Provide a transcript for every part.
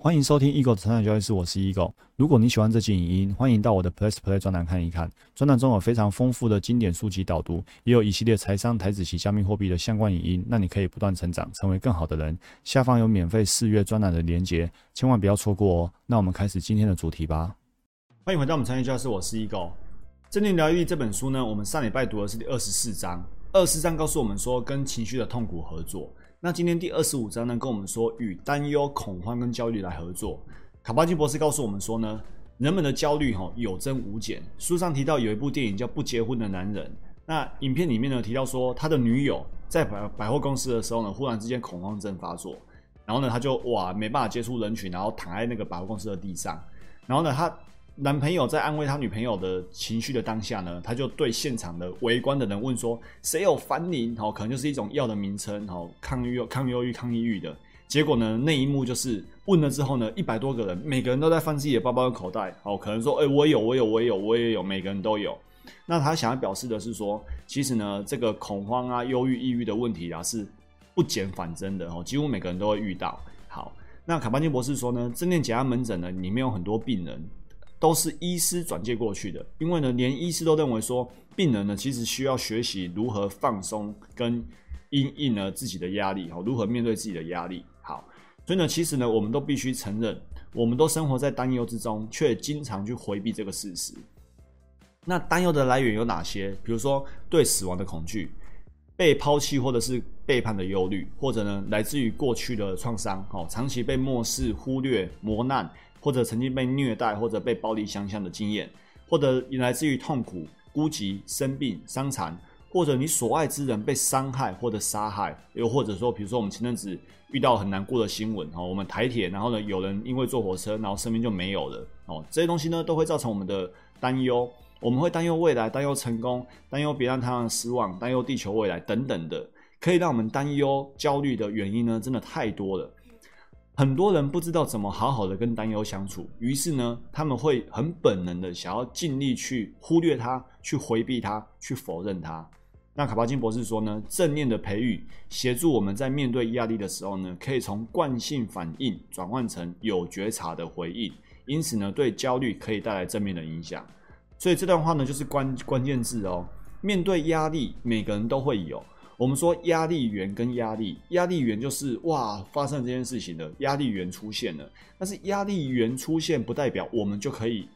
欢迎收听 Eagle 的成长交易室，我是 Eagle。如果你喜欢这期影音，欢迎到我的 Plus Play 专栏看一看。专栏中有非常丰富的经典书籍导读，也有一系列财商、台子及加密货币的相关影音，让你可以不断成长，成为更好的人。下方有免费试阅专栏的连结，千万不要错过哦。那我们开始今天的主题吧。欢迎回到我们成长教室，我是 Eagle。正念疗愈这本书呢，我们上礼拜读的是第二十四章。二十四章告诉我们说，跟情绪的痛苦合作。那今天第二十五章呢，跟我们说与担忧、恐慌跟焦虑来合作。卡巴金博士告诉我们说呢，人们的焦虑哈有增无减。书上提到有一部电影叫《不结婚的男人》，那影片里面呢提到说，他的女友在百百货公司的时候呢，忽然之间恐慌症发作，然后呢他就哇没办法接触人群，然后躺在那个百货公司的地上，然后呢他。男朋友在安慰他女朋友的情绪的当下呢，他就对现场的围观的人问说：“谁有凡宁？哦，可能就是一种药的名称，哦，抗忧抗忧郁、抗抑郁的。”结果呢，那一幕就是问了之后呢，一百多个人，每个人都在翻自己的包包和口袋，哦，可能说：“哎，我有，我有，我有，我也有。”每个人都有。那他想要表示的是说，其实呢，这个恐慌啊、忧郁、抑郁的问题啊，是不减反增的哦，几乎每个人都会遇到。好，那卡巴金博士说呢，正念减压门诊呢，里面有很多病人。都是医师转介过去的，因为呢，连医师都认为说，病人呢其实需要学习如何放松跟应应呢自己的压力，好，如何面对自己的压力。好，所以呢，其实呢，我们都必须承认，我们都生活在担忧之中，却经常去回避这个事实。那担忧的来源有哪些？比如说对死亡的恐惧、被抛弃或者是背叛的忧虑，或者呢来自于过去的创伤，哦，长期被漠视、忽略、磨难。或者曾经被虐待或者被暴力相向的经验，或者来自于痛苦、孤寂、生病、伤残，或者你所爱之人被伤害或者杀害，又或者说，比如说我们前阵子遇到很难过的新闻，哦，我们台铁，然后呢，有人因为坐火车，然后生命就没有了，哦，这些东西呢，都会造成我们的担忧，我们会担忧未来，担忧成功，担忧别让他人失望，担忧地球未来等等的，可以让我们担忧、焦虑的原因呢，真的太多了。很多人不知道怎么好好的跟担忧相处，于是呢，他们会很本能的想要尽力去忽略它、去回避它、去否认它。那卡巴金博士说呢，正念的培育协助我们在面对压力的时候呢，可以从惯性反应转换成有觉察的回应，因此呢，对焦虑可以带来正面的影响。所以这段话呢，就是关关键字哦。面对压力，每个人都会有。我们说压力源跟压力，压力源就是哇发生这件事情的压力源出现了，但是压力源出现不代表我们就可以，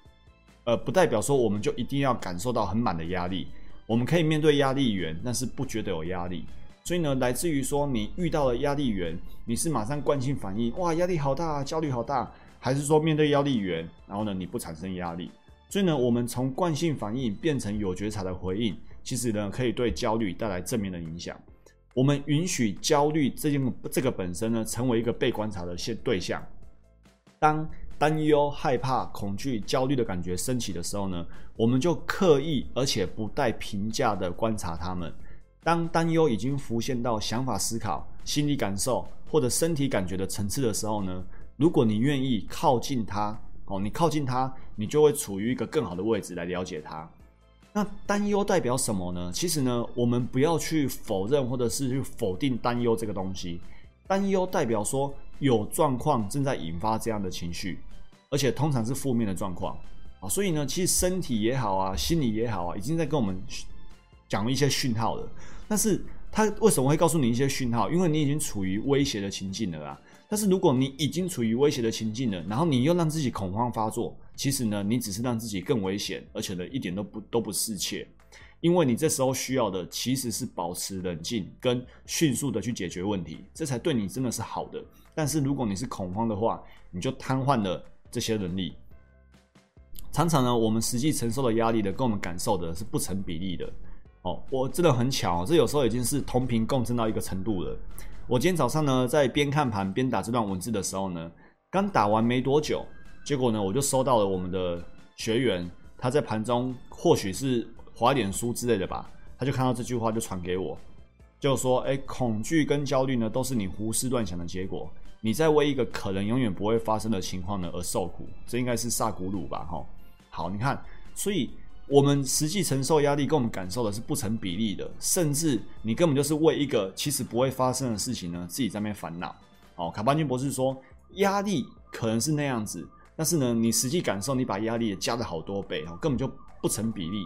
呃，不代表说我们就一定要感受到很满的压力，我们可以面对压力源，但是不觉得有压力。所以呢，来自于说你遇到了压力源，你是马上惯性反应，哇，压力好大，焦虑好大，还是说面对压力源，然后呢你不产生压力？所以呢，我们从惯性反应变成有觉察的回应。其实呢，可以对焦虑带来正面的影响。我们允许焦虑这件这个本身呢，成为一个被观察的现对象。当担忧、害怕、恐惧、焦虑的感觉升起的时候呢，我们就刻意而且不带评价的观察他们。当担忧已经浮现到想法、思考、心理感受或者身体感觉的层次的时候呢，如果你愿意靠近它，哦，你靠近它，你就会处于一个更好的位置来了解它。那担忧代表什么呢？其实呢，我们不要去否认或者是去否定担忧这个东西。担忧代表说有状况正在引发这样的情绪，而且通常是负面的状况啊。所以呢，其实身体也好啊，心理也好啊，已经在跟我们讲一些讯号了。但是他为什么会告诉你一些讯号？因为你已经处于威胁的情境了啊。但是如果你已经处于威胁的情境了，然后你又让自己恐慌发作。其实呢，你只是让自己更危险，而且呢，一点都不都不适切，因为你这时候需要的其实是保持冷静，跟迅速的去解决问题，这才对你真的是好的。但是如果你是恐慌的话，你就瘫痪了这些能力。常常呢，我们实际承受的压力的跟我们感受的是不成比例的。哦，我真的很巧，这有时候已经是同频共振到一个程度了。我今天早上呢，在边看盘边打这段文字的时候呢，刚打完没多久。结果呢，我就收到了我们的学员，他在盘中或许是划点书之类的吧，他就看到这句话就传给我，就说：“哎，恐惧跟焦虑呢，都是你胡思乱想的结果，你在为一个可能永远不会发生的情况呢而受苦，这应该是萨古鲁吧？哈，好，你看，所以我们实际承受压力跟我们感受的是不成比例的，甚至你根本就是为一个其实不会发生的事情呢自己在那边烦恼。哦，卡巴金博士说，压力。可能是那样子，但是呢，你实际感受，你把压力也加了好多倍，哈，根本就不成比例。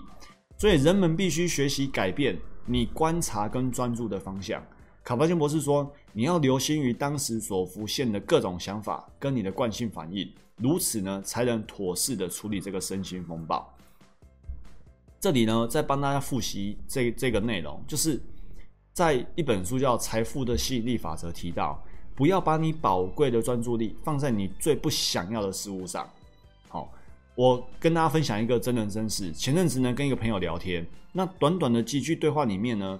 所以人们必须学习改变你观察跟专注的方向。卡巴金博士说，你要留心于当时所浮现的各种想法跟你的惯性反应，如此呢，才能妥适的处理这个身心风暴。这里呢，再帮大家复习这这个内容，就是在一本书叫《财富的吸引力法则》提到，不要把你宝贵的专注力放在你最不想要的事物上。好，我跟大家分享一个真人真事。前阵子呢，跟一个朋友聊天，那短短的几句对话里面呢，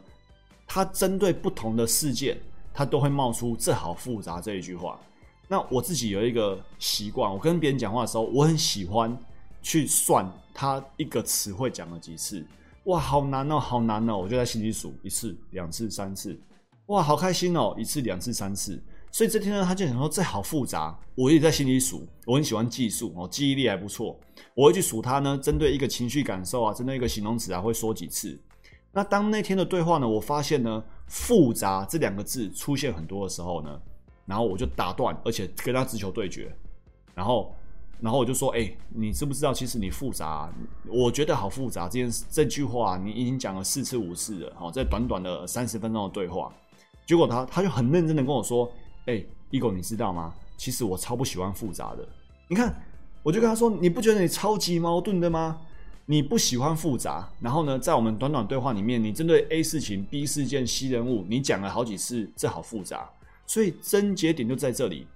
他针对不同的事件，他都会冒出“这好复杂”这一句话。那我自己有一个习惯，我跟别人讲话的时候，我很喜欢。去算他一个词汇讲了几次，哇，好难哦，好难哦！我就在心里数一次、两次、三次，哇，好开心哦，一次、两次、三次。所以这天呢，他就想说这好复杂，我也在心里数。我很喜欢计数哦，记忆力还不错，我会去数他呢。针对一个情绪感受啊，针对一个形容词啊，会说几次。那当那天的对话呢，我发现呢，复杂这两个字出现很多的时候呢，然后我就打断，而且跟他直球对决，然后。然后我就说：“哎，你知不知道？其实你复杂，我觉得好复杂。这件这句话你已经讲了四次五次了。好，在短短的三十分钟的对话，结果他他就很认真的跟我说：‘哎，一狗，你知道吗？其实我超不喜欢复杂的。你看，我就跟他说：你不觉得你超级矛盾的吗？你不喜欢复杂，然后呢，在我们短短对话里面，你针对 A 事情、B 事件、C 人物，你讲了好几次，这好复杂。所以症结点就在这里。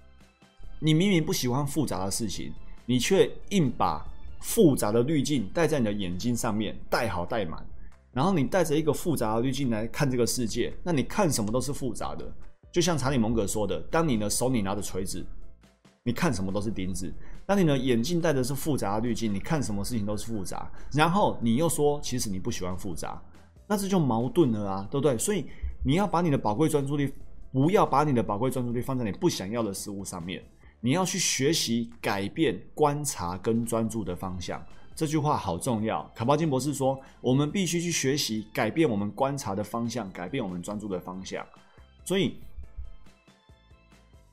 你明明不喜欢复杂的事情。”你却硬把复杂的滤镜戴在你的眼睛上面，戴好戴满，然后你带着一个复杂的滤镜来看这个世界，那你看什么都是复杂的。就像查理蒙格说的：“当你的手里拿着锤子，你看什么都是钉子；当你的眼镜戴的是复杂的滤镜，你看什么事情都是复杂。”然后你又说：“其实你不喜欢复杂。”那这就矛盾了啊，对不对？所以你要把你的宝贵专注力，不要把你的宝贵专注力放在你不想要的事物上面。你要去学习改变观察跟专注的方向，这句话好重要。卡巴金博士说，我们必须去学习改变我们观察的方向，改变我们专注的方向。所以，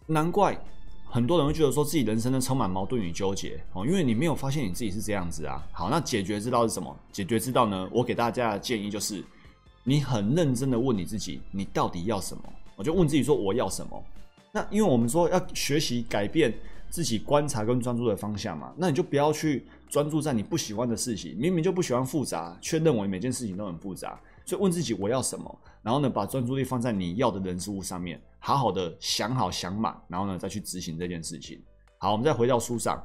难怪很多人会觉得说自己人生呢充满矛盾与纠结哦，因为你没有发现你自己是这样子啊。好，那解决之道是什么？解决之道呢？我给大家的建议就是，你很认真的问你自己，你到底要什么？我就问自己说，我要什么？那因为我们说要学习改变自己观察跟专注的方向嘛，那你就不要去专注在你不喜欢的事情，明明就不喜欢复杂，却认为每件事情都很复杂。所以问自己我要什么，然后呢，把专注力放在你要的人事物上面，好好的想好想满，然后呢再去执行这件事情。好，我们再回到书上，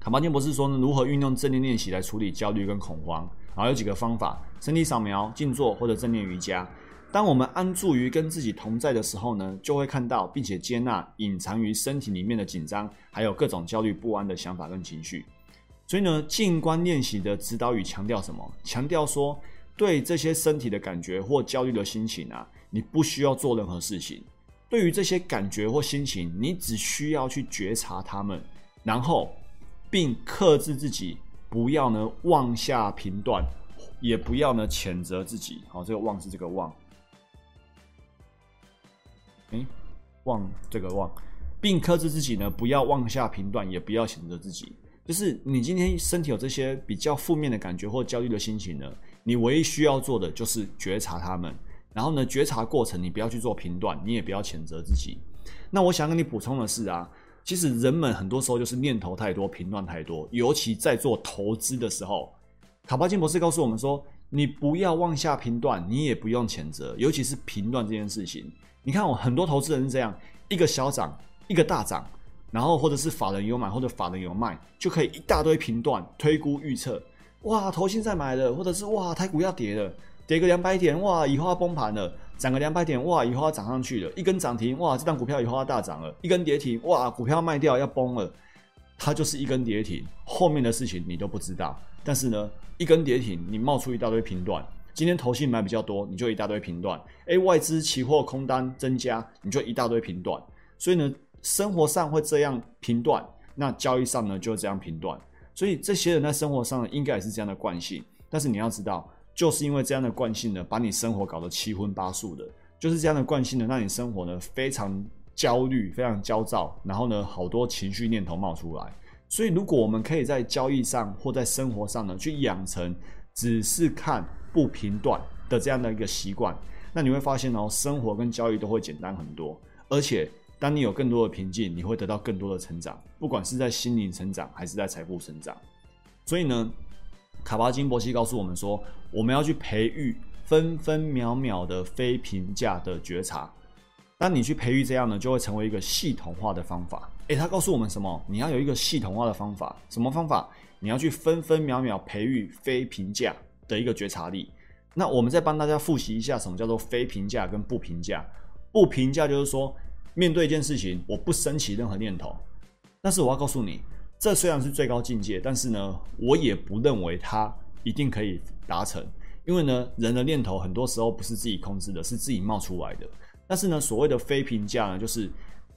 卡巴金博士说呢，如何运用正念练习来处理焦虑跟恐慌？然后有几个方法：身体扫描、静坐或者正念瑜伽。当我们安住于跟自己同在的时候呢，就会看到并且接纳隐藏于身体里面的紧张，还有各种焦虑不安的想法跟情绪。所以呢，静观练习的指导语强调什么？强调说，对这些身体的感觉或焦虑的心情啊，你不需要做任何事情。对于这些感觉或心情，你只需要去觉察它们，然后并克制自己，不要呢妄下评断，也不要呢谴责自己。好，这个妄是这个妄。哎，妄这个妄，并克制自己呢，不要妄下评断，也不要谴责自己。就是你今天身体有这些比较负面的感觉或焦虑的心情呢，你唯一需要做的就是觉察他们。然后呢，觉察过程你不要去做评断，你也不要谴责自己。那我想跟你补充的是啊，其实人们很多时候就是念头太多，评断太多，尤其在做投资的时候。卡巴金博士告诉我们说，你不要妄下评断，你也不用谴责，尤其是评断这件事情。你看，我很多投资人是这样，一个小涨，一个大涨，然后或者是法人有买或者法人有卖，就可以一大堆评断、推估、预测。哇，投信在买了，或者是哇，台股要跌了，跌个两百点，哇，以后要崩盘了；涨个两百点，哇，以后要涨上去了。一根涨停，哇，这张股票以后要大涨了；一根跌停，哇，股票卖掉要崩了。它就是一根跌停，后面的事情你都不知道。但是呢，一根跌停，你冒出一大堆频段。今天投信买比较多，你就一大堆频段；哎，外资期货空单增加，你就一大堆频段。所以呢，生活上会这样频段，那交易上呢就这样频段。所以这些人在生活上应该也是这样的惯性。但是你要知道，就是因为这样的惯性呢，把你生活搞得七荤八素的，就是这样的惯性呢，让你生活呢非常焦虑、非常焦躁，然后呢，好多情绪念头冒出来。所以，如果我们可以在交易上或在生活上呢，去养成只是看不评断的这样的一个习惯，那你会发现哦，生活跟交易都会简单很多。而且，当你有更多的平静，你会得到更多的成长，不管是在心灵成长还是在财富成长。所以呢，卡巴金博西告诉我们说，我们要去培育分分秒秒的非评价的觉察。当你去培育这样呢，就会成为一个系统化的方法。诶，他告诉我们什么？你要有一个系统化的方法，什么方法？你要去分分秒秒培育非评价的一个觉察力。那我们再帮大家复习一下，什么叫做非评价跟不评价？不评价就是说，面对一件事情，我不升起任何念头。但是我要告诉你，这虽然是最高境界，但是呢，我也不认为它一定可以达成。因为呢，人的念头很多时候不是自己控制的，是自己冒出来的。但是呢，所谓的非评价呢，就是。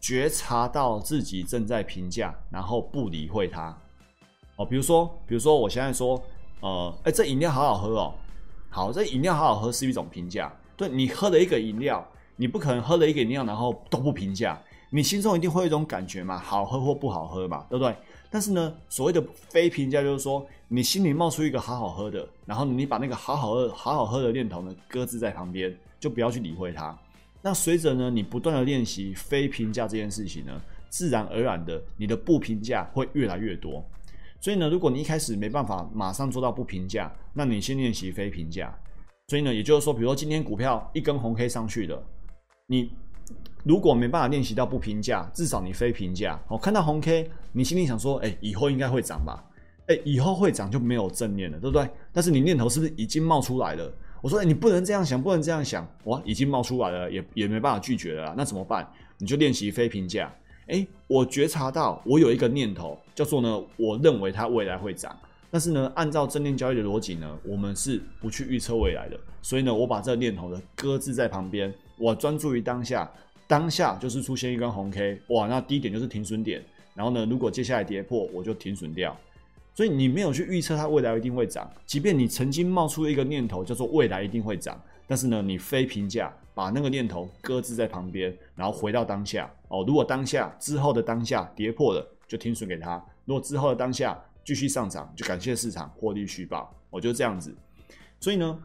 觉察到自己正在评价，然后不理会它。哦，比如说，比如说，我现在说，呃，哎，这饮料好好喝哦。好，这饮料好好喝是一种评价。对你喝了一个饮料，你不可能喝了一个饮料然后都不评价，你心中一定会有一种感觉嘛，好喝或不好喝嘛，对不对？但是呢，所谓的非评价就是说，你心里冒出一个好好喝的，然后你把那个好好喝、好好喝的念头呢搁置在旁边，就不要去理会它。那随着呢，你不断的练习非评价这件事情呢，自然而然的，你的不评价会越来越多。所以呢，如果你一开始没办法马上做到不评价，那你先练习非评价。所以呢，也就是说，比如说今天股票一根红 K 上去的，你如果没办法练习到不评价，至少你非评价。哦，看到红 K，你心里想说，哎，以后应该会涨吧？哎，以后会涨就没有正念了，对不对？但是你念头是不是已经冒出来了？我说：“哎，你不能这样想，不能这样想。哇，已经冒出来了，也也没办法拒绝了。那怎么办？你就练习非评价。哎，我觉察到我有一个念头，叫做呢，我认为它未来会涨。但是呢，按照正念交易的逻辑呢，我们是不去预测未来的。所以呢，我把这个念头呢搁置在旁边，我专注于当下。当下就是出现一根红 K，哇，那低点就是停损点。然后呢，如果接下来跌破，我就停损掉。”所以你没有去预测它未来一定会涨，即便你曾经冒出一个念头叫做未来一定会涨，但是呢，你非评价，把那个念头搁置在旁边，然后回到当下哦。如果当下之后的当下跌破了，就停损给他；如果之后的当下继续上涨，就感谢市场获利续报。我就这样子。所以呢，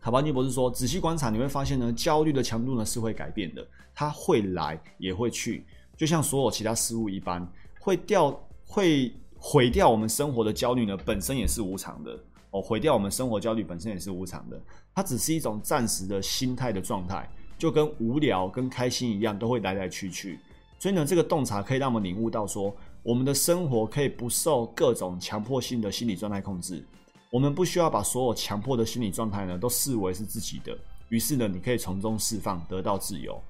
卡巴金博士说，仔细观察你会发现呢，焦虑的强度呢是会改变的，它会来也会去，就像所有其他事物一般，会掉会。毁掉我们生活的焦虑呢，本身也是无常的哦。毁掉我们生活焦虑本身也是无常的，它只是一种暂时的心态的状态，就跟无聊跟开心一样，都会来来去去。所以呢，这个洞察可以让我们领悟到，说我们的生活可以不受各种强迫性的心理状态控制。我们不需要把所有强迫的心理状态呢，都视为是自己的。于是呢，你可以从中释放，得到自由。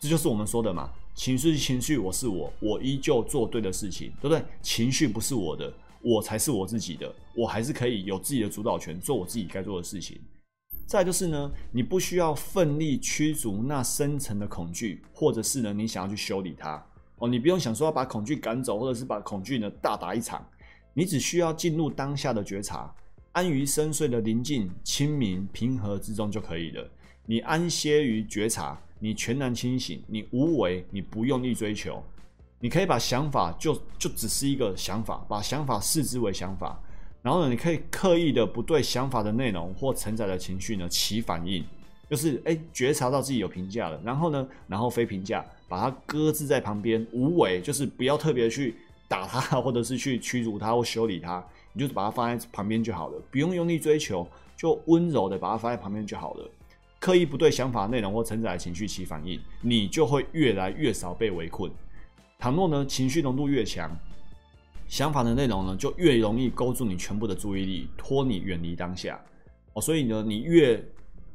这就是我们说的嘛。情绪，情绪，我是我，我依旧做对的事情，对不对？情绪不是我的，我才是我自己的，我还是可以有自己的主导权，做我自己该做的事情。再就是呢，你不需要奋力驱逐那深层的恐惧，或者是呢，你想要去修理它哦，你不用想说要把恐惧赶走，或者是把恐惧呢大打一场，你只需要进入当下的觉察，安于深邃的宁静、清明、平和之中就可以了。你安歇于觉察。你全然清醒，你无为，你不用力追求，你可以把想法就就只是一个想法，把想法视之为想法，然后呢，你可以刻意的不对想法的内容或承载的情绪呢起反应，就是哎觉察到自己有评价了，然后呢，然后非评价，把它搁置在旁边，无为就是不要特别去打他，或者是去驱逐他或修理他，你就把它放在旁边就好了，不用用力追求，就温柔的把它放在旁边就好了。刻意不对想法内容或承载的情绪起反应，你就会越来越少被围困。倘若呢情绪浓度越强，想法的内容呢就越容易勾住你全部的注意力，拖你远离当下。哦，所以呢你越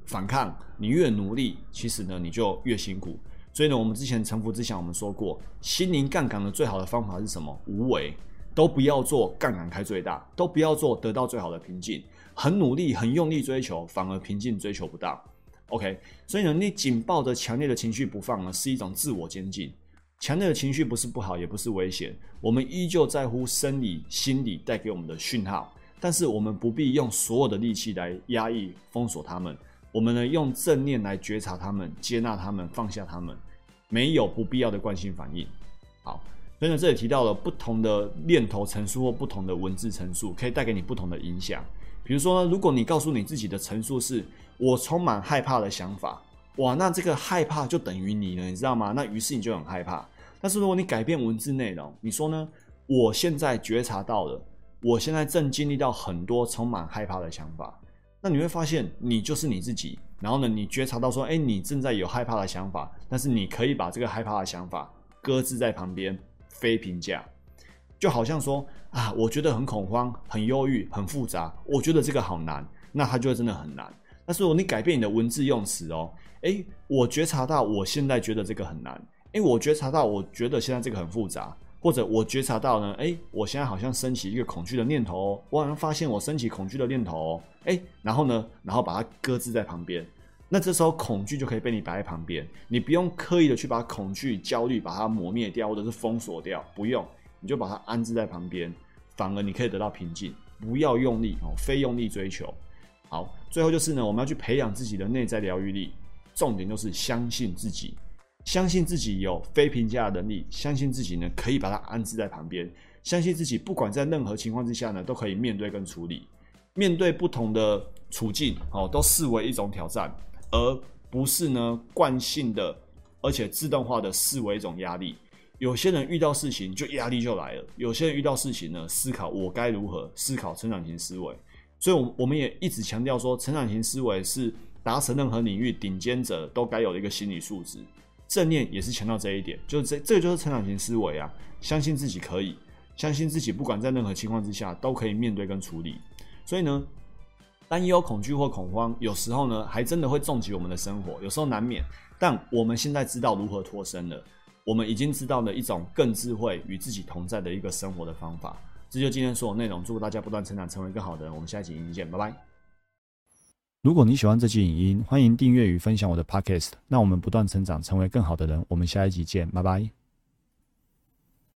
反抗，你越努力，其实呢你就越辛苦。所以呢我们之前沉浮之前我们说过，心灵杠杆的最好的方法是什么？无为，都不要做杠杆开最大，都不要做得到最好的平静。很努力很用力追求，反而平静追求不到。OK，所以呢，你紧抱着强烈的情绪不放呢，是一种自我监禁。强烈的情绪不是不好，也不是危险，我们依旧在乎生理、心理带给我们的讯号。但是我们不必用所有的力气来压抑、封锁他们。我们呢，用正念来觉察他们、接纳他们、放下他们。没有不必要的惯性反应。好，所以呢，这里提到了不同的念头陈述或不同的文字陈述，可以带给你不同的影响。比如说呢，如果你告诉你自己的陈述是“我充满害怕的想法”，哇，那这个害怕就等于你了，你知道吗？那于是你就很害怕。但是如果你改变文字内容，你说呢？我现在觉察到了，我现在正经历到很多充满害怕的想法。那你会发现，你就是你自己。然后呢，你觉察到说，哎，你正在有害怕的想法，但是你可以把这个害怕的想法搁置在旁边，非评价。就好像说啊，我觉得很恐慌、很忧郁、很复杂，我觉得这个好难，那它就会真的很难。但是如果你改变你的文字用词哦，哎，我觉察到我现在觉得这个很难，哎，我觉察到我觉得现在这个很复杂。或者我觉察到呢，哎，我现在好像升起一个恐惧的念头哦，我好像发现我升起恐惧的念头哦，哎，然后呢，然后把它搁置在旁边，那这时候恐惧就可以被你摆在旁边，你不用刻意的去把恐惧、焦虑把它磨灭掉，或者是封锁掉，不用，你就把它安置在旁边，反而你可以得到平静，不要用力哦，非用力追求。好，最后就是呢，我们要去培养自己的内在疗愈力，重点就是相信自己。相信自己有非评价的能力，相信自己呢可以把它安置在旁边，相信自己不管在任何情况之下呢都可以面对跟处理，面对不同的处境哦都视为一种挑战，而不是呢惯性的而且自动化的视为一种压力。有些人遇到事情就压力就来了，有些人遇到事情呢思考我该如何思考成长型思维，所以，我我们也一直强调说，成长型思维是达成任何领域顶尖者都该有的一个心理素质。正念也是强调这一点，就是这这个就是成长型思维啊，相信自己可以，相信自己不管在任何情况之下都可以面对跟处理。所以呢，担忧、恐惧或恐慌，有时候呢还真的会重击我们的生活，有时候难免。但我们现在知道如何脱身了，我们已经知道了一种更智慧与自己同在的一个生活的方法。这就今天所有内容，祝福大家不断成长，成为更好的人。我们下一集影见，拜拜。如果你喜欢这期影音，欢迎订阅与分享我的 Podcast。让我们不断成长，成为更好的人。我们下一集见，拜拜。